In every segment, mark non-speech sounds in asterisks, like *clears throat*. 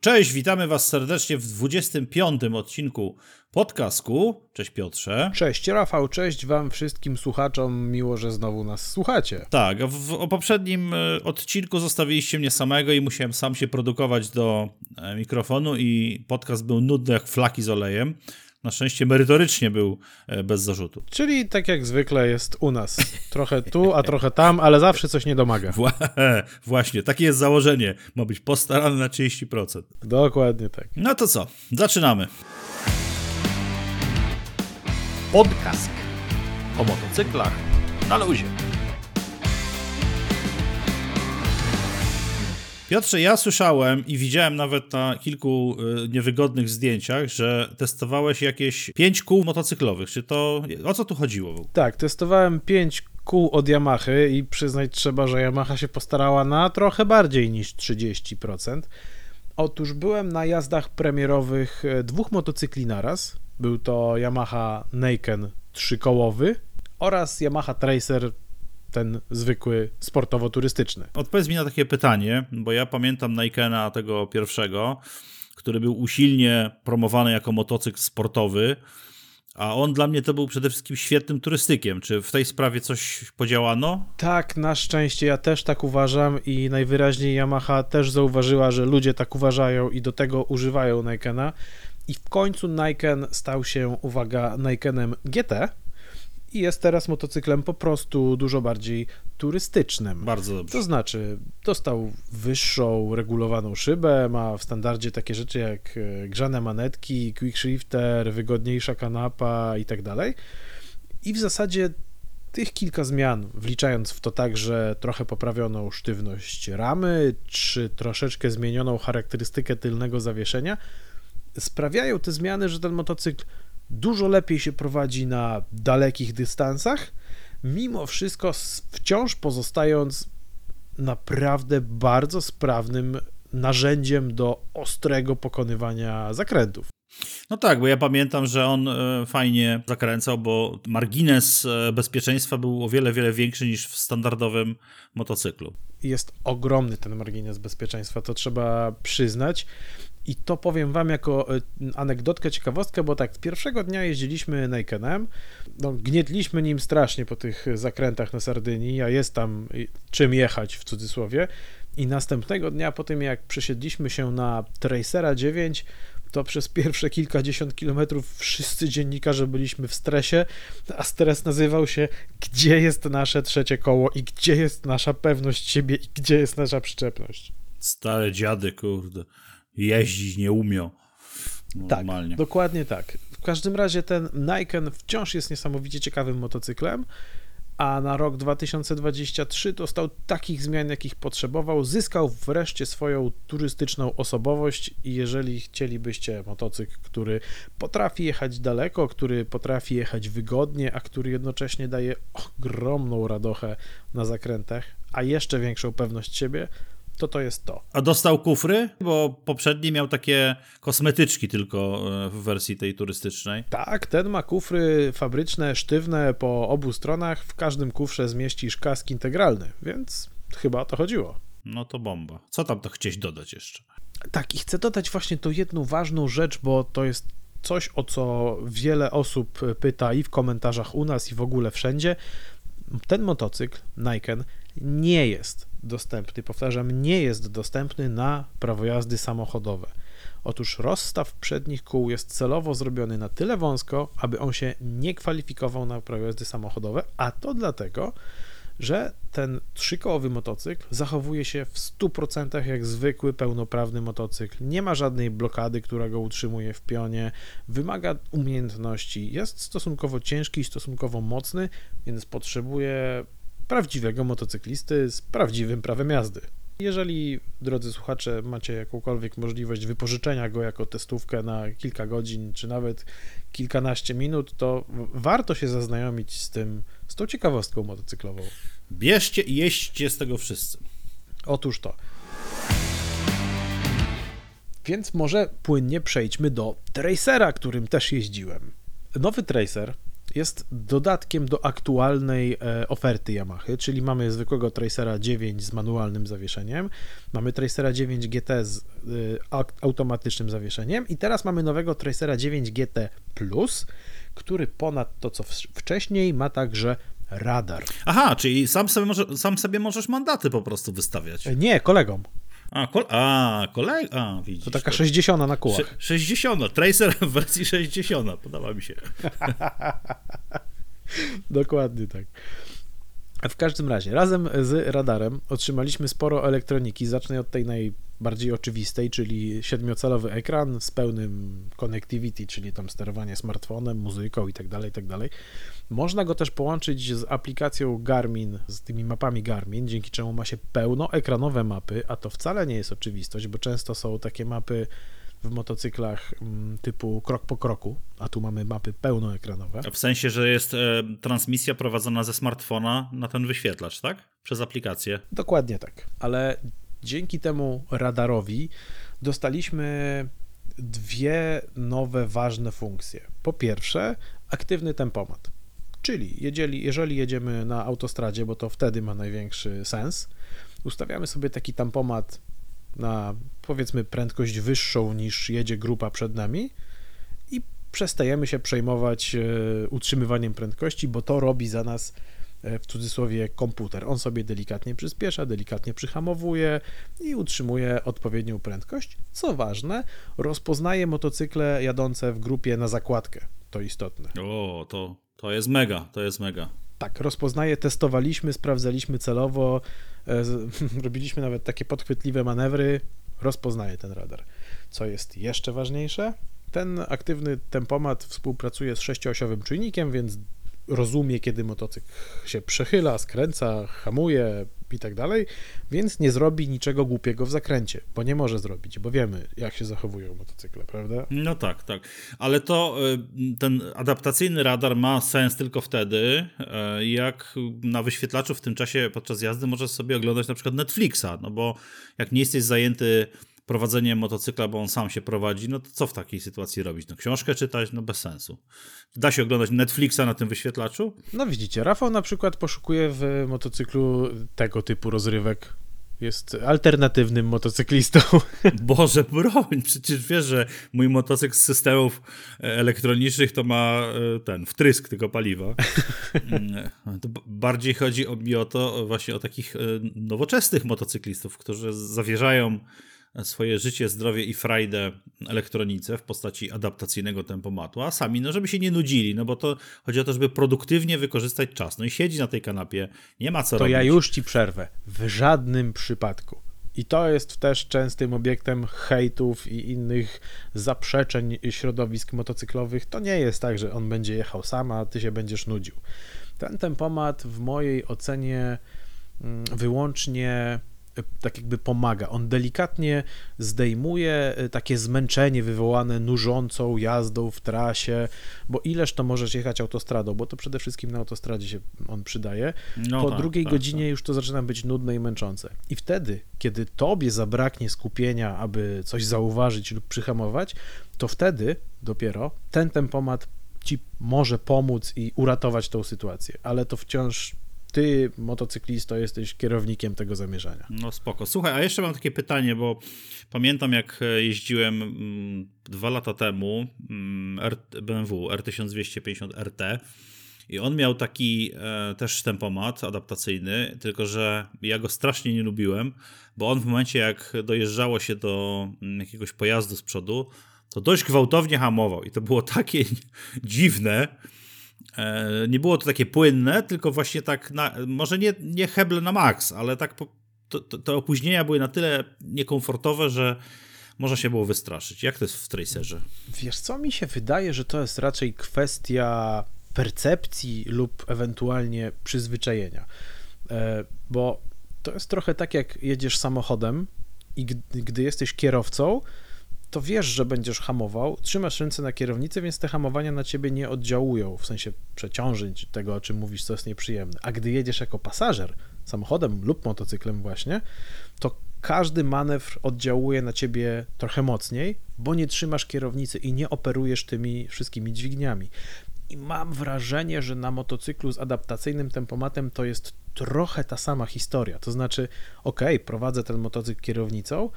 Cześć, witamy Was serdecznie w 25. odcinku podcastku. Cześć Piotrze. Cześć Rafał, cześć Wam wszystkim słuchaczom, miło, że znowu nas słuchacie. Tak, w, o poprzednim e, odcinku zostawiliście mnie samego i musiałem sam się produkować do e, mikrofonu i podcast był nudny jak flaki z olejem. Na szczęście merytorycznie był e, bez zarzutu. Czyli tak jak zwykle jest u nas. Trochę tu, a trochę tam, ale zawsze coś nie domaga. Wła *laughs* właśnie, takie jest założenie. Ma być postarany na 30%. Dokładnie tak. No to co, zaczynamy. Podcast o motocyklach na luzie. Piotrze, ja słyszałem i widziałem nawet na kilku y, niewygodnych zdjęciach, że testowałeś jakieś pięć kół motocyklowych. Czy to. O co tu chodziło? Tak, testowałem pięć kół od Yamaha i przyznać trzeba, że Yamaha się postarała na trochę bardziej niż 30%. Otóż byłem na jazdach premierowych e, dwóch motocykli naraz. Był to Yamaha Neiken trzykołowy oraz Yamaha Tracer ten zwykły sportowo-turystyczny. Odpowiedz mi na takie pytanie, bo ja pamiętam Nikena tego pierwszego, który był usilnie promowany jako motocykl sportowy, a on dla mnie to był przede wszystkim świetnym turystykiem. Czy w tej sprawie coś podziałano? Tak, na szczęście ja też tak uważam i najwyraźniej Yamaha też zauważyła, że ludzie tak uważają i do tego używają Nikena. I w końcu Niken stał się, uwaga, Nikenem GT, i jest teraz motocyklem po prostu dużo bardziej turystycznym. Bardzo dobrze. To znaczy, dostał wyższą, regulowaną szybę, ma w standardzie takie rzeczy jak e, grzane manetki, quickshifter, wygodniejsza kanapa i tak dalej. I w zasadzie tych kilka zmian, wliczając w to także trochę poprawioną sztywność ramy, czy troszeczkę zmienioną charakterystykę tylnego zawieszenia, sprawiają te zmiany, że ten motocykl dużo lepiej się prowadzi na dalekich dystansach, mimo wszystko wciąż pozostając naprawdę bardzo sprawnym narzędziem do ostrego pokonywania zakrętów. No tak, bo ja pamiętam, że on e, fajnie zakręcał, bo margines e, bezpieczeństwa był o wiele, wiele większy niż w standardowym motocyklu. Jest ogromny ten margines bezpieczeństwa, to trzeba przyznać. I to powiem wam jako e, anegdotkę, ciekawostkę, bo tak, pierwszego dnia jeździliśmy Nikenem, no, gnietliśmy nim strasznie po tych zakrętach na Sardynii, a jest tam czym jechać w cudzysłowie. I następnego dnia, po tym jak przesiedliśmy się na Tracera 9, to przez pierwsze kilkadziesiąt kilometrów wszyscy dziennikarze byliśmy w stresie, a stres nazywał się gdzie jest nasze trzecie koło i gdzie jest nasza pewność siebie i gdzie jest nasza przyczepność. Stare dziady, kurde jeździć nie. Tak, Normalnie. Tak, dokładnie tak. W każdym razie ten Niken wciąż jest niesamowicie ciekawym motocyklem, a na rok 2023 dostał takich zmian, jakich potrzebował. Zyskał wreszcie swoją turystyczną osobowość i jeżeli chcielibyście motocykl, który potrafi jechać daleko, który potrafi jechać wygodnie, a który jednocześnie daje ogromną radochę na zakrętach, a jeszcze większą pewność siebie, to to jest to. A dostał kufry? Bo poprzedni miał takie kosmetyczki tylko e, w wersji tej turystycznej. Tak, ten ma kufry fabryczne, sztywne po obu stronach. W każdym kufrze zmieścisz kask integralny, więc chyba o to chodziło. No to bomba. Co tam to chcieć dodać jeszcze? Tak, i chcę dodać właśnie tą jedną ważną rzecz, bo to jest coś, o co wiele osób pyta i w komentarzach u nas, i w ogóle wszędzie. Ten motocykl, Niken, nie jest dostępny, powtarzam, nie jest dostępny na prawo jazdy samochodowe. Otóż rozstaw przednich kół jest celowo zrobiony na tyle wąsko, aby on się nie kwalifikował na prawo jazdy samochodowe, a to dlatego, że ten trzykołowy motocykl zachowuje się w 100% jak zwykły, pełnoprawny motocykl. Nie ma żadnej blokady, która go utrzymuje w pionie, wymaga umiejętności, jest stosunkowo ciężki stosunkowo mocny, więc potrzebuje prawdziwego motocyklisty z prawdziwym prawem jazdy. Jeżeli, drodzy słuchacze, macie jakąkolwiek możliwość wypożyczenia go jako testówkę na kilka godzin, czy nawet kilkanaście minut, to warto się zaznajomić z tym, z tą ciekawostką motocyklową. Bierzcie i jeźdźcie z tego wszyscy. Otóż to. Więc może płynnie przejdźmy do Tracera, którym też jeździłem. Nowy Tracer jest dodatkiem do aktualnej e, oferty Yamaha, czyli mamy zwykłego Tracera 9 z manualnym zawieszeniem, mamy Tracera 9 GT z e, automatycznym zawieszeniem i teraz mamy nowego Tracera 9 GT Plus, który ponad to co wcześniej ma także radar. Aha, czyli sam sobie, może, sam sobie możesz mandaty po prostu wystawiać. E, nie, kolegom. A, kol a kolega, a widzisz. To taka to... 60 na kółach. 60, Tracer w wersji 60, podoba mi się. *laughs* Dokładnie tak. W każdym razie, razem z radarem otrzymaliśmy sporo elektroniki. Zacznę od tej najbardziej oczywistej, czyli siedmiocalowy ekran z pełnym connectivity, czyli tam sterowanie smartfonem, muzyką itd., tak itd. Tak Można go też połączyć z aplikacją Garmin, z tymi mapami Garmin, dzięki czemu ma się pełnoekranowe mapy, a to wcale nie jest oczywistość, bo często są takie mapy w motocyklach mm, typu krok po kroku, a tu mamy mapy pełnoekranowe. W sensie, że jest e, transmisja prowadzona ze smartfona na ten wyświetlacz, tak? Przez aplikację. Dokładnie tak. Ale dzięki temu radarowi dostaliśmy dwie nowe ważne funkcje. Po pierwsze, aktywny tempomat. Czyli jeżeli, jeżeli jedziemy na autostradzie, bo to wtedy ma największy sens, ustawiamy sobie taki tempomat na powiedzmy prędkość wyższą niż jedzie grupa przed nami i przestajemy się przejmować e, utrzymywaniem prędkości, bo to robi za nas e, w cudzysłowie komputer. On sobie delikatnie przyspiesza, delikatnie przyhamowuje i utrzymuje odpowiednią prędkość. Co ważne, rozpoznaje motocykle jadące w grupie na zakładkę. To istotne. O, to, to jest mega, to jest mega. Tak, rozpoznaje, testowaliśmy, sprawdzaliśmy celowo, e, *laughs* robiliśmy nawet takie podchwytliwe manewry, rozpoznaje ten radar. Co jest jeszcze ważniejsze, ten aktywny tempomat współpracuje z sześcioosiowym czujnikiem, więc rozumie, kiedy motocykl się przechyla, skręca, hamuje i tak dalej, więc nie zrobi niczego głupiego w zakręcie, bo nie może zrobić, bo wiemy, jak się zachowują motocykle, prawda? No tak, tak. Ale to y, ten adaptacyjny radar ma sens tylko wtedy, y, jak na wyświetlaczu w tym czasie podczas jazdy możesz sobie oglądać na przykład Netflixa, no bo jak nie jesteś zajęty prowadzenie motocykla, bo on sam się prowadzi, no to co w takiej sytuacji robić? No książkę czytać? No bez sensu. Da się oglądać Netflixa na tym wyświetlaczu? No widzicie, Rafał na przykład poszukuje w motocyklu tego typu rozrywek. Jest alternatywnym motocyklistą. *laughs* Boże, broń! Przecież wiesz, że mój motocykl z systemów elektronicznych to ma e, ten wtrysk tego paliwa. *laughs* Mm, to bardziej chodzi mi o to właśnie o takich e, nowoczesnych motocyklistów, którzy zawierzają swoje życie, zdrowie i frajdę elektronice w postaci adaptacyjnego tempomatu, a sami, no żeby się nie nudzili, no bo to chodzi o to, żeby produktywnie wykorzystać czas. No i siedzi na tej kanapie, nie ma co to robić. To ja już ci przerwę. W żadnym przypadku. I to jest też częstym obiektem hejtów i innych zaprzeczeń środowisk motocyklowych. To nie jest tak, że on będzie jechał sam, a ty się będziesz nudził. Ten tempomat w mojej ocenie mm, wyłącznie tak jakby pomaga. On delikatnie zdejmuje e, takie zmęczenie wywołane nużącą jazdą w trasie, bo ileż to możesz jechać autostradą, bo to przede wszystkim na autostradzie się on przydaje. No po tak, drugiej tak, godzinie tak. już to zaczyna być nudne i męczące. I wtedy, kiedy tobie zabraknie skupienia, aby coś zauważyć lub przyhamować, to wtedy dopiero ten tempomat ci może pomóc i uratować tą sytuację, ale to wciąż ty, motocyklisto, jesteś kierownikiem tego zamierzania. No spoko. Słuchaj, a jeszcze mam takie pytanie, bo pamiętam jak e, jeździłem mm, dwa lata temu mm, BMW R1250 RT i on miał taki e, też tempomat adaptacyjny, tylko że ja go strasznie nie lubiłem, bo on w momencie jak dojeżdżało się do mm, jakiegoś pojazdu z przodu, to dość gwałtownie hamował i to było takie *laughs* dziwne, nie było to takie płynne, tylko właśnie tak, na, może nie, nie heble na max, ale tak po, to, to, te opóźnienia były na tyle niekomfortowe, że można się było wystraszyć. Jak to jest w Tracerze? Wiesz co, mi się wydaje, że to jest raczej kwestia percepcji lub ewentualnie przyzwyczajenia, e, bo to jest trochę tak, jak jedziesz samochodem i gdy jesteś kierowcą, to wiesz, że będziesz hamował, trzymasz ręce na kierownicy, więc te hamowania na ciebie nie oddziałują, w sensie przeciążyć tego, o czym mówisz, co jest nieprzyjemne. A gdy jedziesz jako pasażer samochodem lub motocyklem właśnie, to każdy manewr oddziałuje na ciebie trochę mocniej, bo nie trzymasz kierownicy i nie operujesz tymi wszystkimi dźwigniami. I mam wrażenie, że na motocyklu z adaptacyjnym tempomatem to jest trochę ta sama historia. To znaczy, ok, prowadzę ten motocykl kierownicą,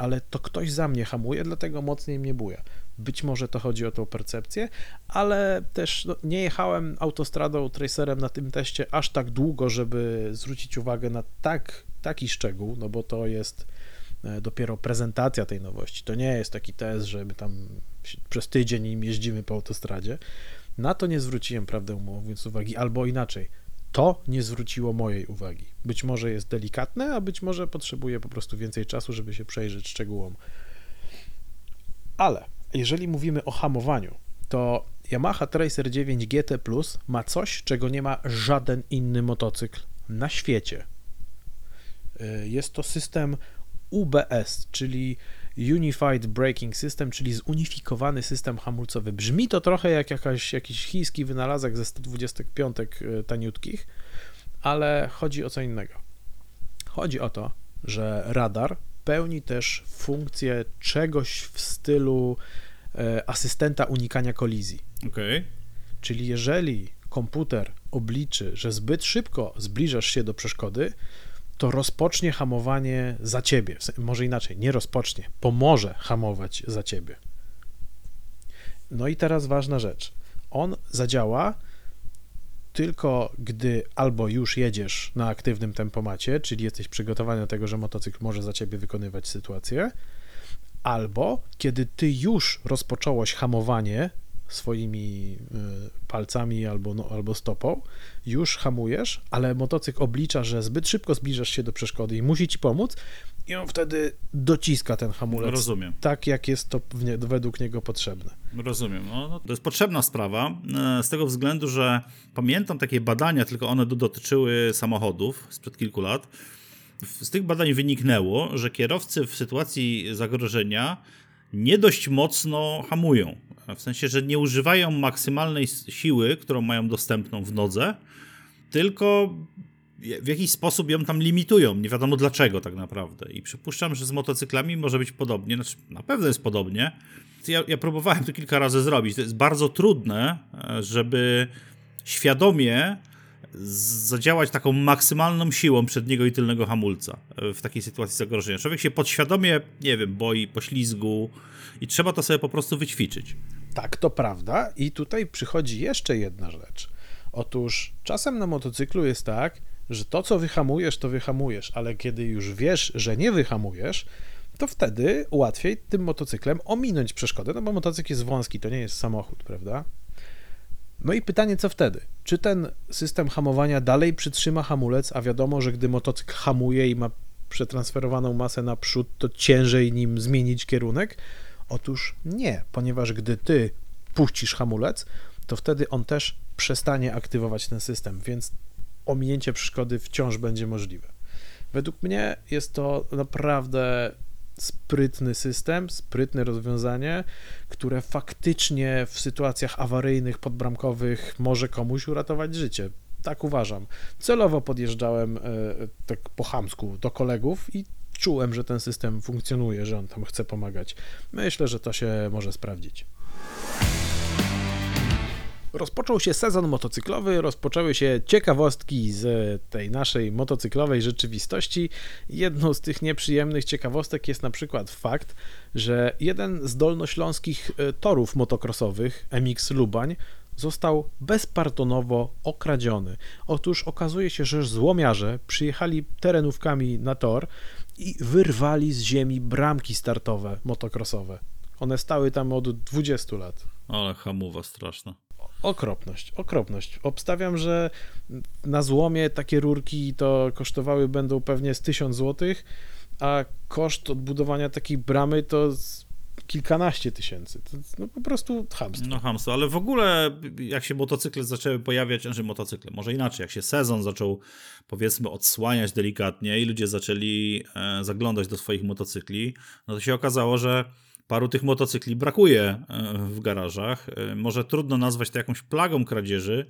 ale to ktoś za mnie hamuje, dlatego mocniej mnie buja. Być może to chodzi o tą percepcję, ale też no, nie jechałem autostradą, tracerem na tym teście aż tak długo, żeby zwrócić uwagę na tak, taki szczegół, no bo to jest e, dopiero prezentacja tej nowości. To nie jest taki test, żeby tam przez tydzień im jeździmy po autostradzie. Na to nie zwróciłem, prawdę mówiąc, uwagi, albo inaczej. To nie zwróciło mojej uwagi. Być może jest delikatne, a być może potrzebuje po prostu więcej czasu, żeby się przejrzeć szczegółom. Ale jeżeli mówimy o hamowaniu, to Yamaha Tracer 9 GT Plus ma coś, czego nie ma żaden inny motocykl na świecie. Y, jest to system UBS, czyli Unified Braking System, czyli zunifikowany system hamulcowy. Brzmi to trochę jak jakaś, jakiś chiński wynalazek ze 125 y, taniutkich, ale chodzi o co innego. Chodzi o to, że radar pełni też funkcję czegoś w stylu e, asystenta unikania kolizji. Okej. Czyli jeżeli komputer obliczy, że zbyt szybko zbliżasz się do przeszkody, to rozpocznie hamowanie za ciebie. Może inaczej, nie rozpocznie, pomoże hamować za ciebie. No i teraz ważna rzecz. On zadziała tylko gdy albo już jedziesz na aktywnym tempomacie, czyli jesteś przygotowany do tego, że motocykl może za ciebie wykonywać sytuację, albo kiedy ty już rozpocząłeś hamowanie swoimi y, palcami albo, no, albo stopą, już hamujesz, ale motocykl oblicza, że zbyt szybko zbliżasz się do przeszkody i musi ci pomóc i on wtedy dociska ten hamulec Rozumiem. tak, jak jest to nie, według niego potrzebne. Rozumiem. No, no, to jest potrzebna sprawa, e, z tego względu, że pamiętam takie badania, tylko one do- dotyczyły samochodów sprzed kilku lat. Z tych badań wyniknęło, że kierowcy w sytuacji zagrożenia nie dość mocno hamują. W sensie, że nie używają maksymalnej siły, którą mają dostępną w nodze, tylko w jakiś sposób ją tam limitują. Nie wiadomo dlaczego tak naprawdę. I przypuszczam, że z motocyklami może być podobnie. Znaczy, na pewno jest podobnie. Ja, ja próbowałem to kilka razy zrobić. To jest bardzo trudne, e, żeby świadomie zadziałać taką maksymalną siłą przedniego i tylnego hamulca e, w takiej sytuacji zagrożenia. Człowiek się podświadomie, nie wiem, boi poślizgu i trzeba to sobie po prostu wyćwiczyć. Tak, to prawda. I tutaj przychodzi jeszcze jedna rzecz. Otóż czasem na motocyklu jest tak, że to, co wyhamujesz, to wyhamujesz, ale kiedy już wiesz, że nie wyhamujesz, to wtedy łatwiej tym motocyklem ominąć przeszkodę, no bo motocykl jest wąski, to nie jest samochód, prawda? No i pytanie, co wtedy? Czy ten system hamowania dalej przytrzyma hamulec, a wiadomo, że gdy motocykl hamuje i ma przetransferowaną masę naprzód, to ciężej nim zmienić kierunek? Otóż nie, ponieważ gdy ty puścisz hamulec, to wtedy on też przestanie aktywować ten system, więc ominięcie przeszkody wciąż będzie możliwe. Według mnie jest to naprawdę sprytny system, sprytne rozwiązanie, które faktycznie w sytuacjach awaryjnych, podbramkowych może komuś uratować życie. Tak uważam. Celowo podjeżdżałem e, tak po chamsku do kolegów i czułem, że ten system funkcjonuje, że on tam chce pomagać. Myślę, że to się może sprawdzić. Rozpoczął się sezon motocyklowy, rozpoczęły się ciekawostki z tej naszej motocyklowej rzeczywistości. Jedną z tych nieprzyjemnych ciekawostek jest na przykład fakt, że jeden z dolnośląskich e, torów motocrossowych, MX Lubań, został bezpardonowo okradziony. Otóż okazuje się, że złomiarze przyjechali terenówkami na tor i wyrwali z ziemi bramki startowe motocrossowe. One stały tam od 20 lat. Ale hamuwa straszna. Okropność, okropność. Obstawiam, że na złomie takie rurki to kosztowały będą pewnie z 1000 zł, a koszt odbudowania takiej bramy to kilkanaście tysięcy. To no po prostu chamstwo. No hamstwo, ale w ogóle jak się motocykle zaczęły pojawiać, znaczy motocykle, może inaczej, jak się sezon zaczął powiedzmy odsłaniać delikatnie i ludzie zaczęli e, zaglądać do swoich motocykli, no to się okazało, że paru tych motocykli brakuje e, w garażach. E, może trudno nazwać to jakąś plagą kradzieży,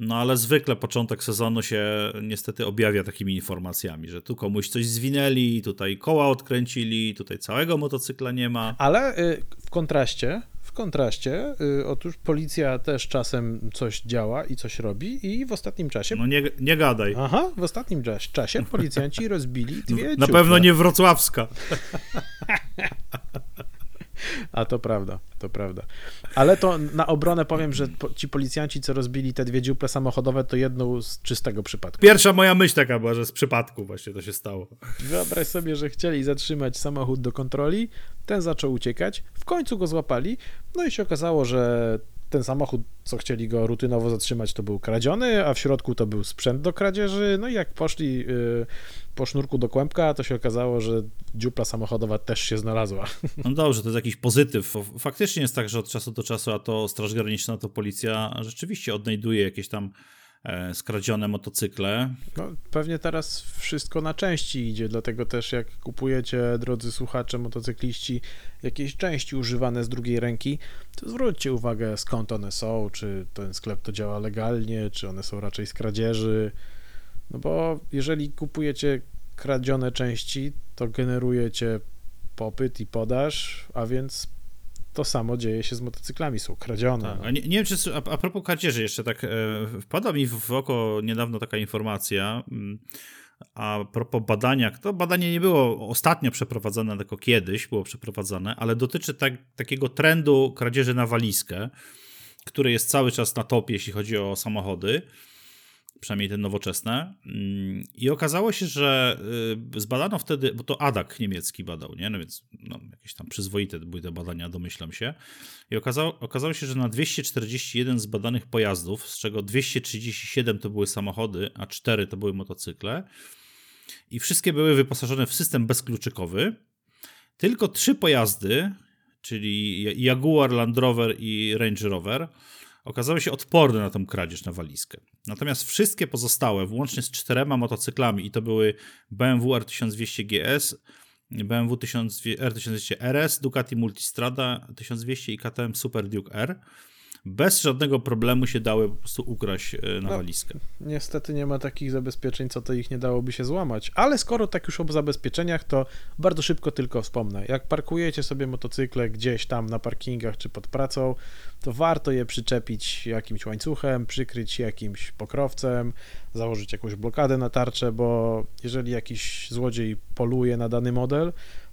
no ale zwykle początek sezonu się niestety objawia takimi informacjami, że tu komuś coś zwinęli, tutaj koła odkręcili, tutaj całego motocykla nie ma. Ale y, w kontraście, w kontraście, y, otóż policja też czasem coś działa i coś robi i w ostatnim czasie... No nie, nie gadaj. Aha, w ostatnim czas- czasie policjanci *laughs* rozbili dwie Na pewno nie wrocławska. *laughs* A to prawda, to prawda. Ale to na obronę powiem, że ci policjanci, co rozbili te dwie dziuple samochodowe, to jedną z czystego przypadku. Pierwsza moja myśl taka była, że z przypadku właśnie to się stało. Wyobraź sobie, że chcieli zatrzymać samochód do kontroli, ten zaczął uciekać, w końcu go złapali, no i się okazało, że ten samochód, co chcieli go rutynowo zatrzymać, to był kradziony, a w środku to był sprzęt do kradzieży. No i jak poszli y, po sznurku do kłębka, to się okazało, że dziupla samochodowa też się znalazła. *laughs* No dobrze, to jest jakiś pozytyw. Faktycznie jest tak, że od czasu do czasu, a to Straż Graniczna, to policja rzeczywiście odnajduje jakieś tam skradzione motocykle. No, pewnie teraz wszystko na części idzie, dlatego też jak kupujecie, drodzy słuchacze, motocykliści, jakieś części używane z drugiej ręki, to zwróćcie uwagę skąd one są, czy ten sklep to działa legalnie, czy one są raczej z kradzieży. No bo jeżeli kupujecie kradzione części, to generujecie popyt i podaż, a więc to samo dzieje się z motocyklami, są kradzione. Tak, no. a nie, nie wiem, czy a, a propos kradzieży jeszcze tak e, wpadła mi w, oko niedawno taka informacja mm, a propos badania, to badanie nie było ostatnio przeprowadzone, tylko kiedyś było przeprowadzone, ale dotyczy tak, takiego trendu kradzieży na walizkę, który jest cały czas na topie, jeśli chodzi o samochody, przynajmniej te nowoczesne. Mm, I okazało się, że y, zbadano wtedy, bo to ADAK niemiecki badał, nie? No więc no, jakieś tam przyzwoite były te badania, domyślam się. I okazało, okazało się, że na 241 zbadanych pojazdów, z czego 237 to były samochody, a 4 to były motocykle, i wszystkie były wyposażone w system bezkluczykowy, tylko trzy pojazdy, czyli Jaguar, Land Rover i Range Rover, okazały się odporne na tą kradzież na walizkę. Natomiast wszystkie pozostałe, włącznie z czterema motocyklami, i to były BMW R1200 GS, BMW 1200 R1200 RS, Ducati Multistrada 1200 i KTM Super Duke R, bez żadnego problemu się dały po prostu ukraść e, na No. walizkę. Niestety nie ma takich zabezpieczeń, co to ich nie dałoby się złamać. Ale skoro tak już o zabezpieczeniach, to bardzo szybko tylko wspomnę. Jak parkujecie sobie motocykle gdzieś tam na parkingach czy pod pracą, to warto je przyczepić jakimś łańcuchem, przykryć jakimś pokrowcem, założyć jakąś blokadę na tarczę, bo jeżeli jakiś złodziej poluje na dany model,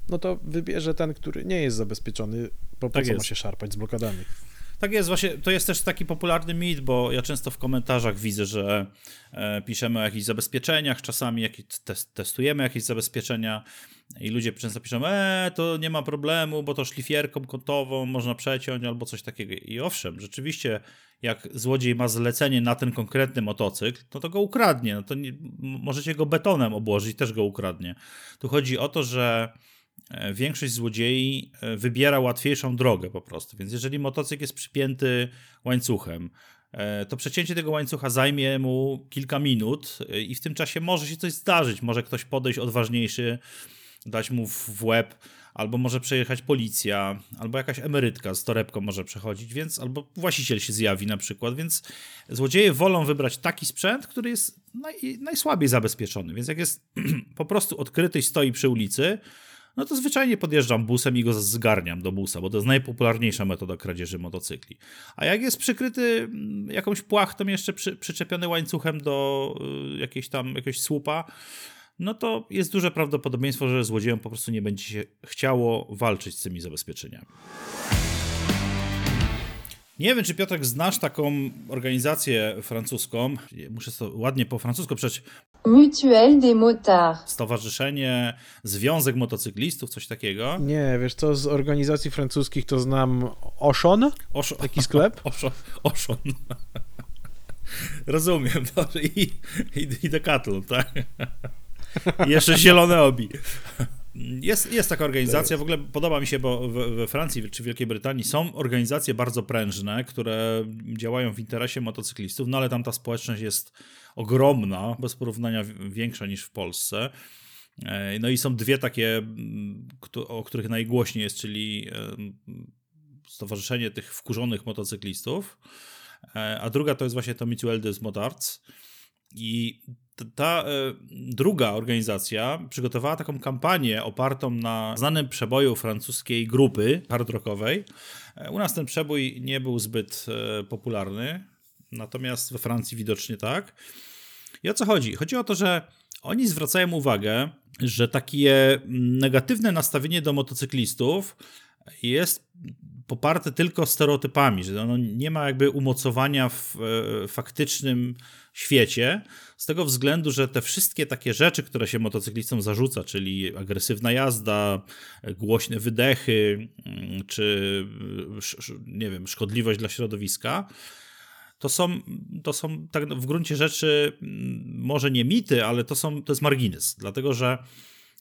no to wybierze ten, który nie jest zabezpieczony, bo po Tak co ma jest. się szarpać z blokadami. Tak jest, właśnie to jest też taki popularny mit, bo ja często w komentarzach widzę, że e, piszemy o jakichś zabezpieczeniach, czasami tes- testujemy jakieś zabezpieczenia i ludzie często piszą, e, to nie ma problemu, bo to szlifierką kątową można przeciąć albo coś takiego. I owszem, rzeczywiście, jak złodziej ma zlecenie na ten konkretny motocykl, no to go ukradnie. No to nie, możecie go betonem obłożyć, też go ukradnie. Tu chodzi o to, że większość złodziei e, wybiera łatwiejszą drogę po prostu. Więc jeżeli motocykl jest przypięty łańcuchem, e, to przecięcie tego łańcucha zajmie mu kilka minut e, i w tym czasie może się coś zdarzyć. Może ktoś podejść odważniejszy, dać mu w łeb, albo może przejechać policja, albo jakaś emerytka z torebką może przechodzić, więc albo właściciel się zjawi na przykład, więc złodzieje wolą wybrać taki sprzęt, który jest naj, najsłabiej zabezpieczony. Więc jak jest *clears throat* po prostu odkryty i stoi przy ulicy, no to zwyczajnie podjeżdżam busem i go zgarniam do busa, bo to jest najpopularniejsza metoda kradzieży motocykli. A jak jest przykryty mm, jakąś płachtą, jeszcze przy, przyczepiony łańcuchem do y, jakiejś tam jakiegoś słupa, no to jest duże prawdopodobieństwo, że złodziejom po prostu nie będzie się chciało walczyć z tymi zabezpieczeniami. Nie wiem, czy Piotrek znasz taką organizację francuską. Muszę to ładnie po francusku przejść. Mutuelle des motards. Stowarzyszenie, Związek Motocyklistów, coś takiego. Nie, wiesz co, z organizacji francuskich to znam Oszo, taki sklep. *laughs* Oszon. Oszon. *laughs* Rozumiem. Dobrze. I, i, i Decathlon, tak? *laughs* I jeszcze zielone obi. Jest, jest taka organizacja, w ogóle podoba mi się, bo we, Francji czy Wielkiej Brytanii są organizacje bardzo prężne, które działają w interesie motocyklistów, no ale tam ta społeczność jest ogromna, bez porównania większa niż w Polsce. E, No i są dwie takie, mm, o których najgłośniej jest, czyli em, Stowarzyszenie tych wkurzonych motocyklistów, e, a druga to jest właśnie to Mutuelle des Motards. I ta e, druga organizacja przygotowała taką kampanię opartą na znanym przeboju francuskiej grupy hard rockowej. E, U nas ten przebój nie był zbyt e, popularny, natomiast we Francji widocznie tak. I o co chodzi? Chodzi o to, że oni zwracają uwagę, że takie negatywne nastawienie do motocyklistów jest poparte tylko stereotypami, że ono nie ma jakby umocowania w e, faktycznym świecie, z tego względu, że te wszystkie takie rzeczy, które się motocyklistom zarzuca, czyli agresywna jazda, głośne wydechy, mm, czy e, nie wiem, szkodliwość dla środowiska, to są, to są tak w gruncie rzeczy mm, może nie mity, ale to, są, to jest margines, dlatego że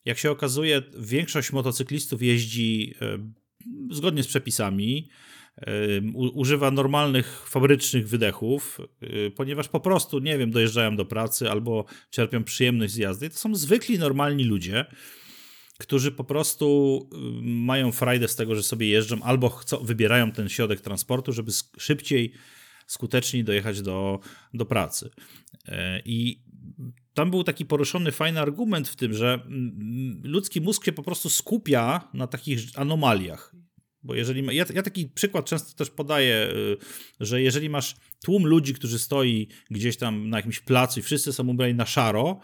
jak się okazuje, większość motocyklistów jeździ e, zgodnie z przepisami, używa normalnych fabrycznych wydechów, e, ponieważ po prostu, nie wiem, dojeżdżają do pracy albo czerpią przyjemność z jazdy. To są zwykli, normalni ludzie, którzy po prostu y, mają frajdę z tego, że sobie jeżdżą albo chcą, wybierają ten środek transportu, żeby szybciej, skuteczniej dojechać do, do pracy. E, I tam był taki poruszony fajny argument w tym, że mm, ludzki mózg się po prostu skupia na takich anomaliach. Bo jeżeli ma, ja, ja taki przykład często też podaję, y, że jeżeli masz tłum ludzi, którzy stoi gdzieś tam na jakimś placu i wszyscy są ubrani na szaro,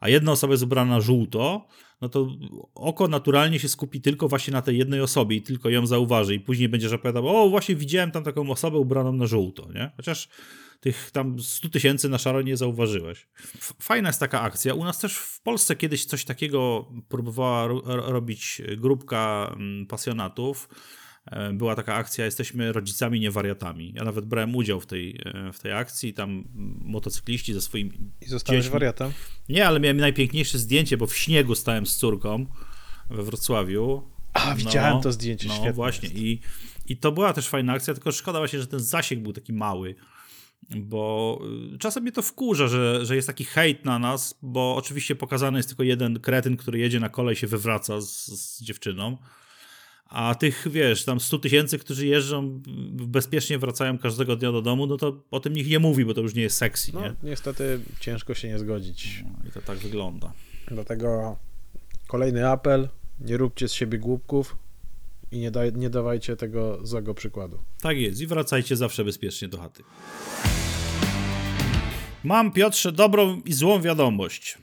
a jedna osoba jest ubrana na żółto, no to oko naturalnie się skupi tylko właśnie na tej jednej osobie i tylko ją zauważy i później będziesz opowiadał, o właśnie widziałem tam taką osobę ubraną na żółto, nie? Chociaż tych tam 100 tysięcy na szaro nie zauważyłeś. Fajna jest taka akcja. U nas też w Polsce kiedyś coś takiego próbowała ro- ro- robić grupka mm, pasjonatów. E, Była taka akcja, jesteśmy rodzicami, nie wariatami. Ja nawet brałem udział w tej, e, w tej akcji. Tam mm, motocykliści ze swoimi I zostałeś Dziećmi. wariatem? nie, ale miałem najpiękniejsze zdjęcie, bo w śniegu stałem z córką we Wrocławiu. A, widziałem to zdjęcie, No świetne właśnie. jest. I, I to była też fajna akcja, tylko szkoda właśnie, że ten zasięg był taki mały. Bo y, czasem mnie to wkurza, że, że jest taki hejt na nas, bo oczywiście pokazany jest tylko jeden kretyn, który jedzie na kole i się wywraca z, z dziewczyną. A tych, wiesz, tam 100 tysięcy, którzy jeżdżą, bezpiecznie wracają każdego dnia do domu, no to o tym nikt nie mówi, bo to już nie jest sexy, No, nie? niestety ciężko się nie zgodzić. I to tak wygląda. Dlatego kolejny apel, nie róbcie z siebie głupków i nie, daj, nie dawajcie tego złego przykładu. Tak jest i wracajcie zawsze bezpiecznie do chaty. Mam, Piotrze, dobrą i złą wiadomość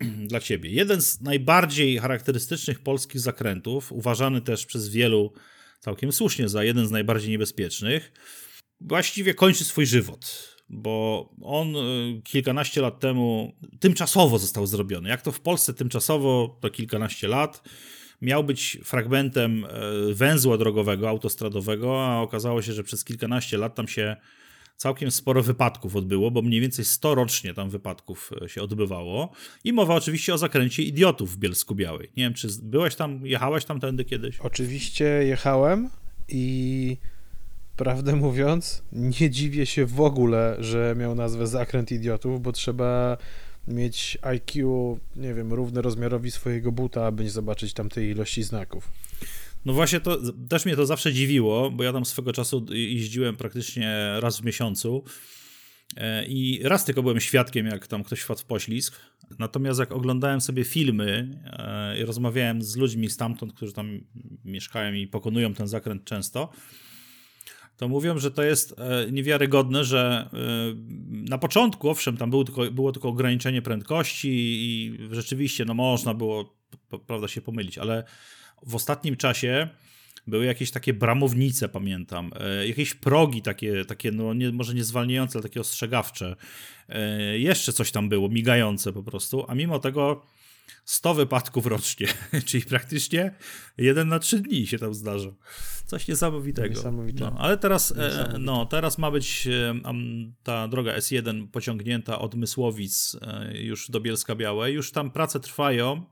*clears throat* dla ciebie. Jeden z najbardziej charakterystycznych polskich zakrętów, uważany też przez wielu całkiem słusznie za jeden z najbardziej niebezpiecznych, właściwie kończy swój żywot, bo on y, kilkanaście lat temu tymczasowo został zrobiony. Jak to w Polsce tymczasowo, to kilkanaście lat, miał być fragmentem e, węzła drogowego, autostradowego, a okazało się, że przez kilkanaście lat tam się całkiem sporo wypadków odbyło, bo mniej więcej 100 rocznie tam wypadków e, się odbywało. I mowa oczywiście o zakręcie idiotów w Bielsku Białej. Nie wiem, czy byłeś tam, jechałeś tam tędy kiedyś? Oczywiście jechałem i prawdę mówiąc, nie dziwię się w ogóle, że miał nazwę Zakręt Idiotów, bo trzeba mieć IQ, nie wiem, równe rozmiarowi swojego buta, aby nie zobaczyć tamtej ilości znaków. No właśnie, to też mnie to zawsze dziwiło, bo ja tam swego czasu jeździłem praktycznie raz w miesiącu e, i raz tylko byłem świadkiem, jak tam ktoś wpadł w poślizg. Natomiast jak oglądałem sobie filmy e, i rozmawiałem z ludźmi stamtąd, którzy tam mieszkają i pokonują ten zakręt często, to mówią, że to jest e, niewiarygodne, że e, na początku, owszem, tam było tylko, było tylko ograniczenie prędkości i rzeczywiście no, można było prawda, się pomylić, ale w ostatnim czasie były jakieś takie bramownice, pamiętam, e, jakieś progi takie, takie no nie, może nie zwalniające, ale takie ostrzegawcze. Jeszcze coś tam było, migające po prostu, a mimo tego 100 wypadków rocznie, *laughs* czyli praktycznie jeden na trzy dni się tam zdarza. Coś niesamowitego. Niesamowite. No, ale teraz, e, Niesamowite. no, teraz ma być e, ta droga S1 pociągnięta od Mysłowic e, już do Bielska Białej. Już tam prace trwają,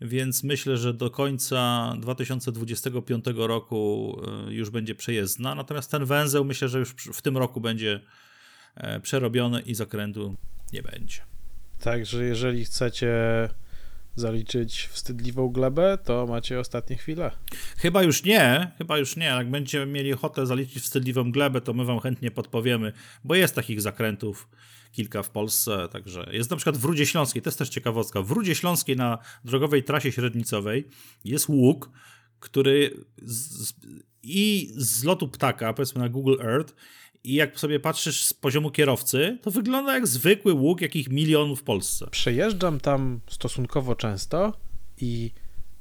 więc myślę, że do końca 2025 roku e, już będzie przejezdna. Natomiast ten węzeł myślę, że już w tym roku będzie e, przerobiony i zakrętu nie będzie. Także jeżeli chcecie zaliczyć wstydliwą glebę, to macie ostatnie chwile. Chyba już nie, chyba już nie. Jak będziemy mieli ochotę zaliczyć wstydliwą glebę, to my wam chętnie podpowiemy, bo jest takich zakrętów kilka w Polsce, także jest na przykład w Rudzie Śląskiej, to jest też ciekawostka, w Rudzie Śląskiej na drogowej trasie średnicowej jest łuk, który z, i z lotu ptaka, powiedzmy na Google Earth, i jak sobie patrzysz z poziomu kierowcy, to wygląda jak zwykły łuk, jakich milionów w Polsce. Przejeżdżam tam stosunkowo często i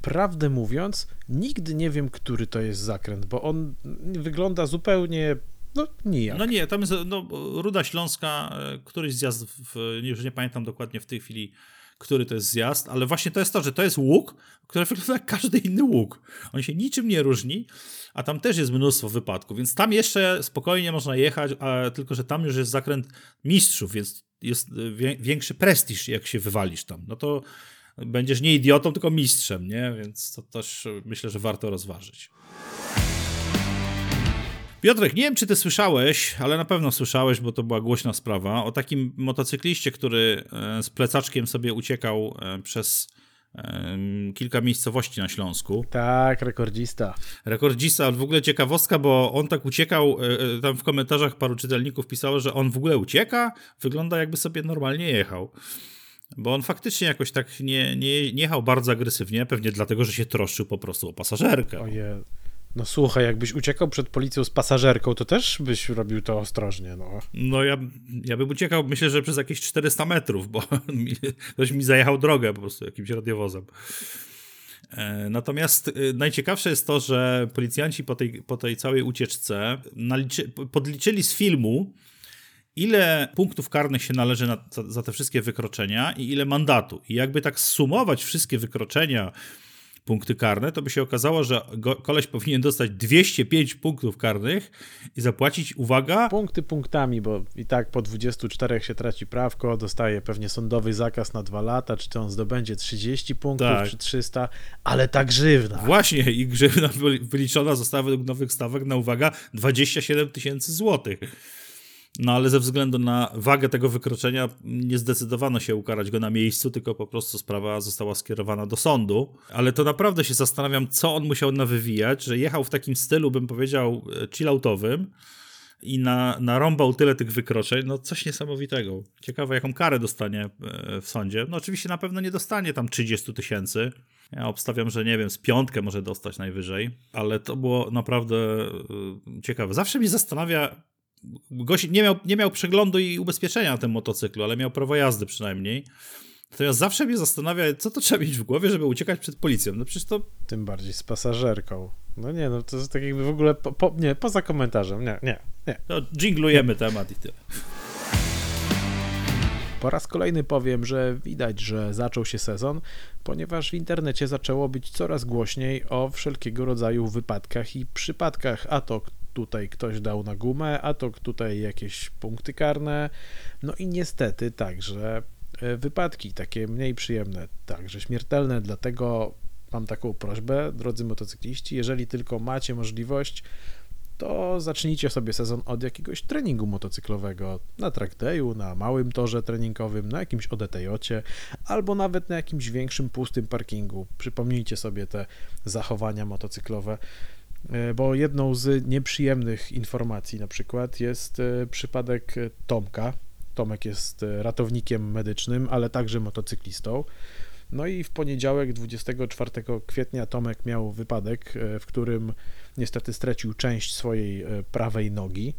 prawdę mówiąc, nigdy nie wiem, który to jest zakręt, bo on wygląda zupełnie no nijak. No nie, tam jest no, Ruda Śląska, e, któryś zjazd, w, już nie pamiętam dokładnie w tej chwili, który to jest zjazd, ale właśnie to jest to, że to jest łuk, który *laughs* wygląda jak każdy inny łuk. On się niczym nie różni, a tam też jest mnóstwo wypadków, więc tam jeszcze spokojnie można jechać, a tylko, że tam już jest zakręt mistrzów, więc jest większy prestiż, jak się wywalisz tam. No to będziesz nie idiotą, tylko mistrzem, nie? Więc to też myślę, że warto rozważyć. Piotrek, nie wiem, czy ty słyszałeś, ale na pewno słyszałeś, bo to była głośna sprawa, o takim motocykliście, który e, z plecaczkiem sobie uciekał e, przez kilka miejscowości na Śląsku. Tak, rekordzista. Rekordzista, w ogóle ciekawostka, bo on tak uciekał, e, tam w komentarzach paru czytelników pisało, że on w ogóle ucieka, wygląda jakby sobie normalnie jechał. Bo on faktycznie jakoś tak nie, nie, nie jechał bardzo agresywnie, pewnie dlatego, że się troszczył po prostu o pasażerkę. Oje. No słuchaj, jakbyś uciekał przed policją z pasażerką, to też byś robił to ostrożnie, no. No ja, ja bym uciekał, myślę, że przez jakieś 400 metrów, bo *laughs* ktoś mi zajechał drogę po prostu jakimś radiowozem. E, natomiast e, najciekawsze jest to, że policjanci po tej, po tej całej ucieczce naliczy, podliczyli z filmu, ile punktów karnych się należy na, za, za te wszystkie wykroczenia i ile mandatu. I jakby tak sumować wszystkie wykroczenia, punkty karne, to by się okazało, że koleś powinien dostać 205 punktów karnych i zapłacić, uwaga... Punkty punktami, bo i tak po 24 się traci prawko, dostaje pewnie sądowy zakaz na dwa lata, czy to on zdobędzie 30 punktów, tak. czy 300, ale ta grzywna. Właśnie i grzywna wyliczona została według nowych stawek na, uwaga, 27 tysięcy złotych. No ale ze względu na wagę tego wykroczenia nie zdecydowano się ukarać go na miejscu, tylko po prostu sprawa została skierowana do sądu. Ale to naprawdę się zastanawiam, co on musiał nawywijać, że jechał w takim stylu, bym powiedział, chilloutowym i na, narąbał tyle tych wykroczeń, no coś niesamowitego. Ciekawe, jaką karę dostanie e, w sądzie. No oczywiście na pewno nie dostanie tam 30 tysięcy. Ja obstawiam, że nie wiem, z piątkę może dostać najwyżej, ale to było naprawdę e, ciekawe. Zawsze mnie zastanawia, gość nie miał, nie miał przeglądu i ubezpieczenia na tym motocyklu, ale miał prawo jazdy przynajmniej. Natomiast zawsze mnie zastanawia, co to trzeba mieć w głowie, żeby uciekać przed policją. No przecież to... Tym bardziej z pasażerką. No nie, no to jest tak jakby w ogóle, po, po, nie, poza komentarzem, nie, nie, nie. No, dżinglujemy temat i tyle. Po raz kolejny powiem, że widać, że zaczął się sezon, ponieważ w internecie zaczęło być coraz głośniej o wszelkiego rodzaju wypadkach i przypadkach, a to tutaj ktoś dał na gumę, a to tutaj jakieś punkty karne. No i niestety także e, wypadki takie mniej przyjemne, także śmiertelne, dlatego mam taką prośbę, drodzy motocykliści, jeżeli tylko macie możliwość, to zacznijcie sobie sezon od jakiegoś treningu motocyklowego na trackdayu, na małym torze treningowym, na jakimś ODTJ, albo nawet na jakimś większym pustym parkingu. Przypomnijcie sobie te zachowania motocyklowe. E, bo jedną z nieprzyjemnych informacji na przykład jest e, przypadek Tomka. Tomek jest ratownikiem medycznym, ale także motocyklistą. No i w poniedziałek 24 kwietnia Tomek miał wypadek, e, w którym niestety stracił część swojej prawej nogi.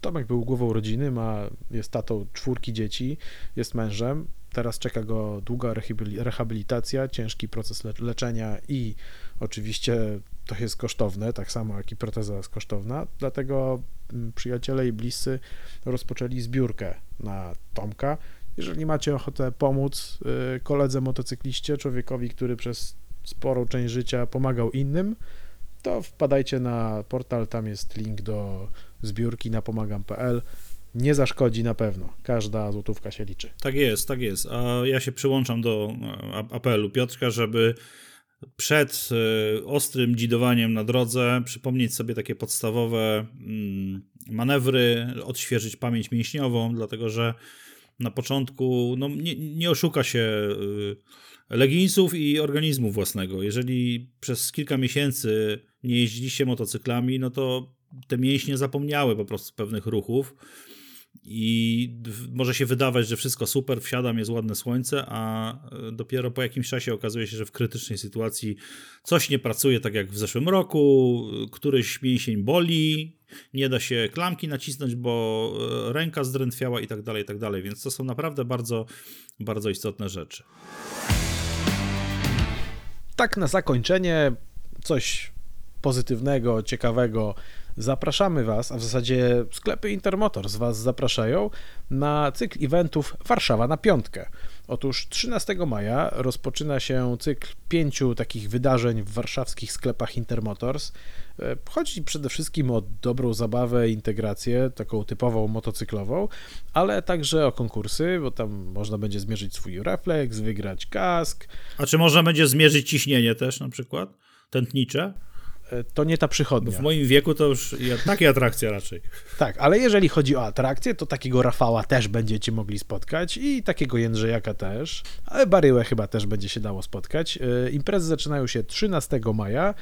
Tomek był głową rodziny, ma, jest tatą czwórki dzieci, jest mężem. Teraz czeka go długa rehabilitacja, ciężki proces leczenia i oczywiście to jest kosztowne, tak samo jak i proteza jest kosztowna, dlatego mm, przyjaciele i bliscy rozpoczęli zbiórkę na Tomka. Jeżeli macie ochotę pomóc y, koledze motocykliście, człowiekowi, który przez sporą część życia pomagał innym, to wpadajcie na portal, tam jest link do zbiórki na pomagam.pl. Nie zaszkodzi na pewno. Każda złotówka się liczy. Tak jest, tak jest. A ja się przyłączam do apelu Piotrka, żeby przed e, ostrym dzidowaniem na drodze przypomnieć sobie takie podstawowe mm, manewry, odświeżyć pamięć mięśniową, dlatego że na początku no, nie, nie oszuka się y, leginsów i organizmu własnego. Jeżeli przez kilka miesięcy nie jeździliście motocyklami, no to te mięśnie zapomniały po prostu pewnych ruchów i może się wydawać, że wszystko super, wsiadam, jest ładne słońce, a e, dopiero po jakimś czasie okazuje się, że w krytycznej sytuacji coś nie pracuje tak jak w zeszłym roku, któryś mięsień boli, nie da się klamki nacisnąć, bo e, ręka zdrętwiała i tak dalej, i tak dalej, więc to są naprawdę bardzo, bardzo istotne rzeczy. Tak na zakończenie coś pozytywnego, ciekawego. Zapraszamy Was, a w zasadzie sklepy Intermotors Was zapraszają na cykl eventów Warszawa na piątkę. Otóż 13 maja rozpoczyna się cykl pięciu takich wydarzeń w warszawskich sklepach Intermotors. E, Chodzi przede wszystkim o dobrą zabawę, integrację, taką typową motocyklową, ale także o konkursy, bo tam można będzie zmierzyć swój refleks, wygrać kask, A czy można będzie zmierzyć ciśnienie też na przykład? Tętnicze? E, To nie ta przychodnia. W moim wieku to już takie atrakcje raczej. Tak, ale jeżeli chodzi o atrakcje, to takiego Rafała też będziecie mogli spotkać i takiego Jędrzejaka też, ale Baryłę chyba też będzie się dało spotkać. E, Imprezy zaczynają się 13 maja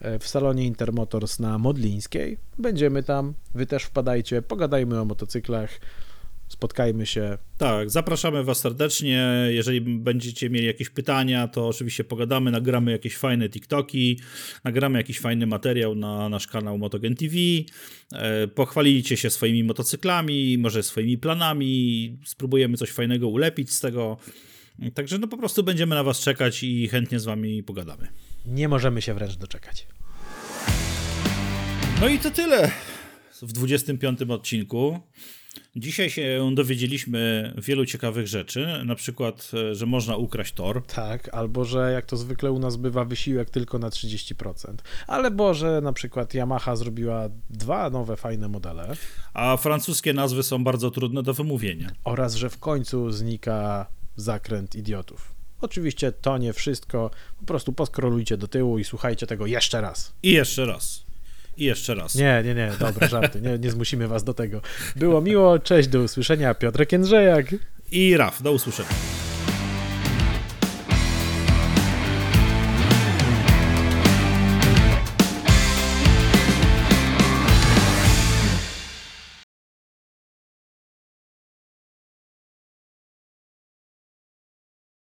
e, w salonie Intermotors na Modlińskiej. Będziemy tam, wy też wpadajcie, pogadajmy o motocyklach, spotkajmy się. Tak, zapraszamy Was serdecznie. Jeżeli będziecie mieli jakieś pytania, to oczywiście pogadamy, nagramy jakieś fajne TikToki, nagramy jakiś fajny materiał na nasz kanał Motogen TV. E, Pochwalicie się swoimi motocyklami, może swoimi planami, spróbujemy coś fajnego ulepić z tego. Także no po prostu będziemy na Was czekać i chętnie z Wami pogadamy. Nie możemy się wręcz doczekać. No i to tyle w 25 odcinku. Dzisiaj się dowiedzieliśmy wielu ciekawych rzeczy, na przykład, e, że można ukraść tor. Tak, albo że jak to zwykle u nas bywa wysiłek tylko na 30%. Ale bo, że na przykład Yamaha zrobiła dwa nowe fajne modele. A francuskie nazwy są bardzo trudne do wymówienia. oraz że w końcu znika zakręt idiotów. Oczywiście to nie wszystko, po prostu poskrolujcie do tyłu i słuchajcie tego jeszcze raz. I jeszcze raz. I jeszcze raz. Nie, nie, nie, dobra, żarty, nie, nie zmusimy was do tego. Było miło, cześć, do usłyszenia, Piotrek Jędrzejak. I Raf, do usłyszenia.